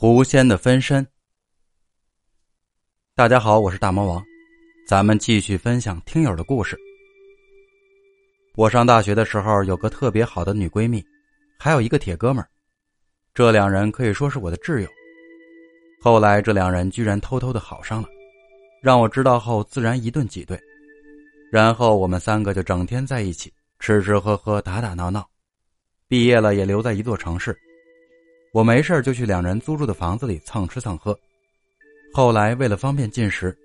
狐仙的分身。大家好，我是大魔王，咱们继续分享听友的故事。我上大学的时候有个特别好的女闺蜜，还有一个铁哥们儿，这两人可以说是我的挚友。后来这两人居然偷偷的好上了，让我知道后自然一顿挤兑，然后我们三个就整天在一起吃吃喝喝打打闹闹，毕业了也留在一座城市。我没事就去两人租住的房子里蹭吃蹭喝，后来为了方便进食，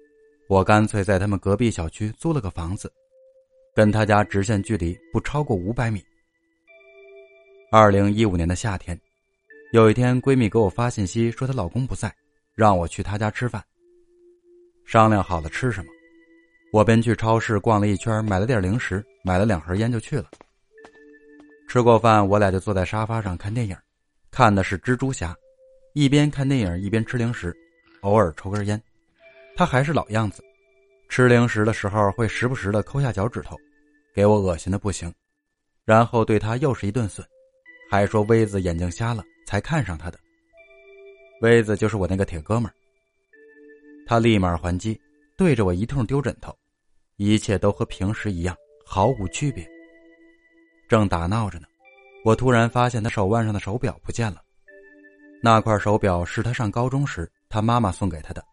我干脆在他们隔壁小区租了个房子，跟他家直线距离不超过五百米。二零一五年的夏天，有一天闺蜜给我发信息说她老公不在，让我去她家吃饭。商量好了吃什么，我便去超市逛了一圈，买了点零食，买了两盒烟就去了。吃过饭，我俩就坐在沙发上看电影。看的是蜘蛛侠，一边看电影一边吃零食，偶尔抽根烟。他还是老样子，吃零食的时候会时不时的抠下脚趾头，给我恶心的不行。然后对他又是一顿损，还说威子眼睛瞎了才看上他的。威子就是我那个铁哥们儿。他立马还击，对着我一通丢枕头，一切都和平时一样，毫无区别。正打闹着呢。我突然发现他手腕上的手表不见了，那块手表是他上高中时他妈妈送给他的。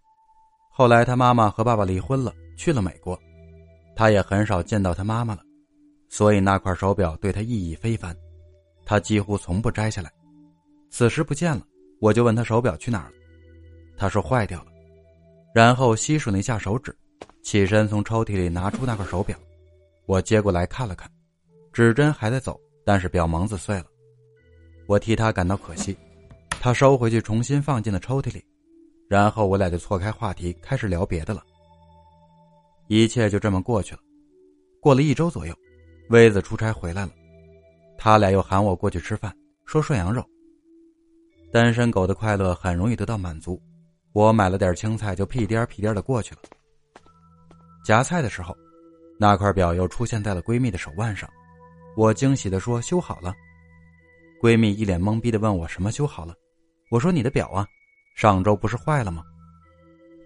后来他妈妈和爸爸离婚了，去了美国，他也很少见到他妈妈了，所以那块手表对他意义非凡，他几乎从不摘下来。此时不见了，我就问他手表去哪儿了，他说坏掉了，然后吸吮了一下手指，起身从抽屉里拿出那块手表，我接过来看了看，指针还在走。但是表蒙子碎了，我替他感到可惜。他收回去，重新放进了抽屉里。然后我俩就错开话题，开始聊别的了。一切就这么过去了。过了一周左右，威子出差回来了，他俩又喊我过去吃饭，说涮羊肉。单身狗的快乐很容易得到满足，我买了点青菜，就屁颠屁颠的过去了。夹菜的时候，那块表又出现在了闺蜜的手腕上。我惊喜的说：“修好了。”闺蜜一脸懵逼的问我：“什么修好了？”我说：“你的表啊，上周不是坏了吗？”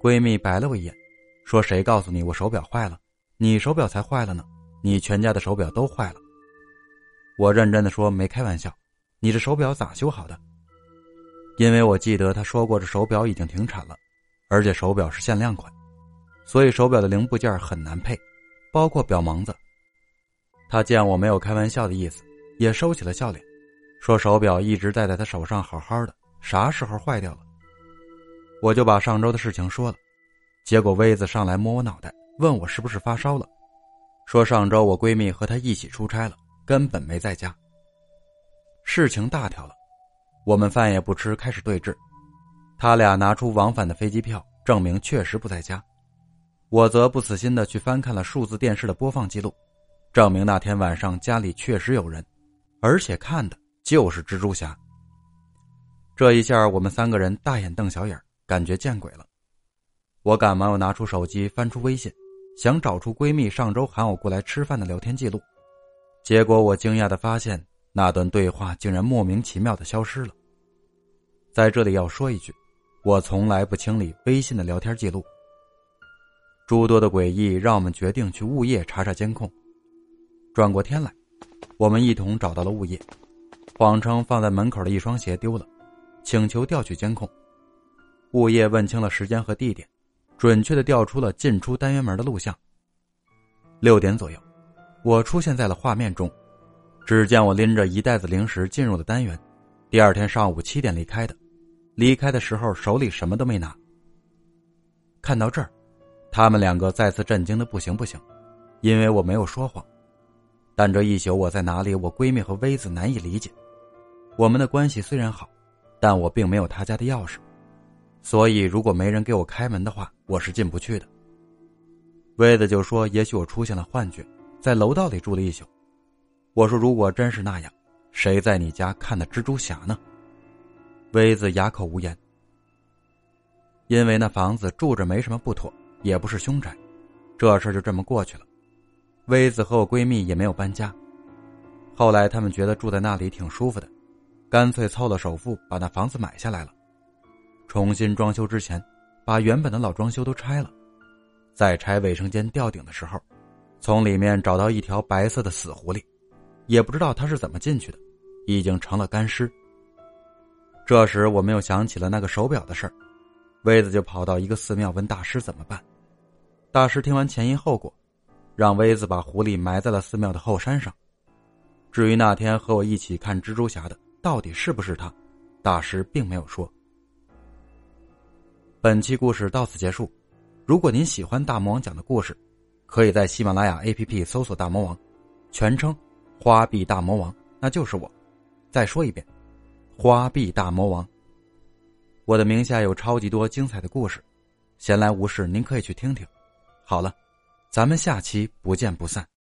闺蜜白了我一眼，说：“谁告诉你我手表坏了？你手表才坏了呢，你全家的手表都坏了。”我认真的说：“没开玩笑，你这手表咋修好的？”因为我记得她说过，这手表已经停产了，而且手表是限量款，所以手表的零部件很难配，包括表蒙子。他见我没有开玩笑的意思，也收起了笑脸，说：“手表一直戴在他手上，好好的，啥时候坏掉了？”我就把上周的事情说了，结果威子上来摸我脑袋，问我是不是发烧了，说上周我闺蜜和他一起出差了，根本没在家。事情大条了，我们饭也不吃，开始对峙。他俩拿出往返的飞机票，证明确实不在家，我则不死心的去翻看了数字电视的播放记录。证明那天晚上家里确实有人，而且看的就是蜘蛛侠。这一下我们三个人大眼瞪小眼，感觉见鬼了。我赶忙又拿出手机翻出微信，想找出闺蜜上周喊我过来吃饭的聊天记录，结果我惊讶的发现那段对话竟然莫名其妙的消失了。在这里要说一句，我从来不清理微信的聊天记录。诸多的诡异让我们决定去物业查查监控。转过天来，我们一同找到了物业，谎称放在门口的一双鞋丢了，请求调取监控。物业问清了时间和地点，准确的调出了进出单元门的录像。六点左右，我出现在了画面中，只见我拎着一袋子零食进入了单元。第二天上午七点离开的，离开的时候手里什么都没拿。看到这儿，他们两个再次震惊的不行不行，因为我没有说谎。但这一宿我在哪里？我闺蜜和薇子难以理解。我们的关系虽然好，但我并没有他家的钥匙，所以如果没人给我开门的话，我是进不去的。薇子就说：“也许我出现了幻觉，在楼道里住了一宿。”我说：“如果真是那样，谁在你家看的蜘蛛侠呢？”薇子哑口无言，因为那房子住着没什么不妥，也不是凶宅，这事就这么过去了。薇子和我闺蜜也没有搬家，后来他们觉得住在那里挺舒服的，干脆凑了首付把那房子买下来了。重新装修之前，把原本的老装修都拆了。在拆卫生间吊顶的时候，从里面找到一条白色的死狐狸，也不知道它是怎么进去的，已经成了干尸。这时我们又想起了那个手表的事儿，威子就跑到一个寺庙问大师怎么办。大师听完前因后果，让威子把狐狸埋在了寺庙的后山上。至于那天和我一起看蜘蛛侠的到底是不是他，大师并没有说。本期故事到此结束。如果您喜欢大魔王讲的故事，可以在喜马拉雅 APP 搜索“大魔王”，全称“花臂大魔王”，那就是我。再说一遍，“花臂大魔王”。我的名下有超级多精彩的故事，闲来无事您可以去听听。好了，咱们下期不见不散。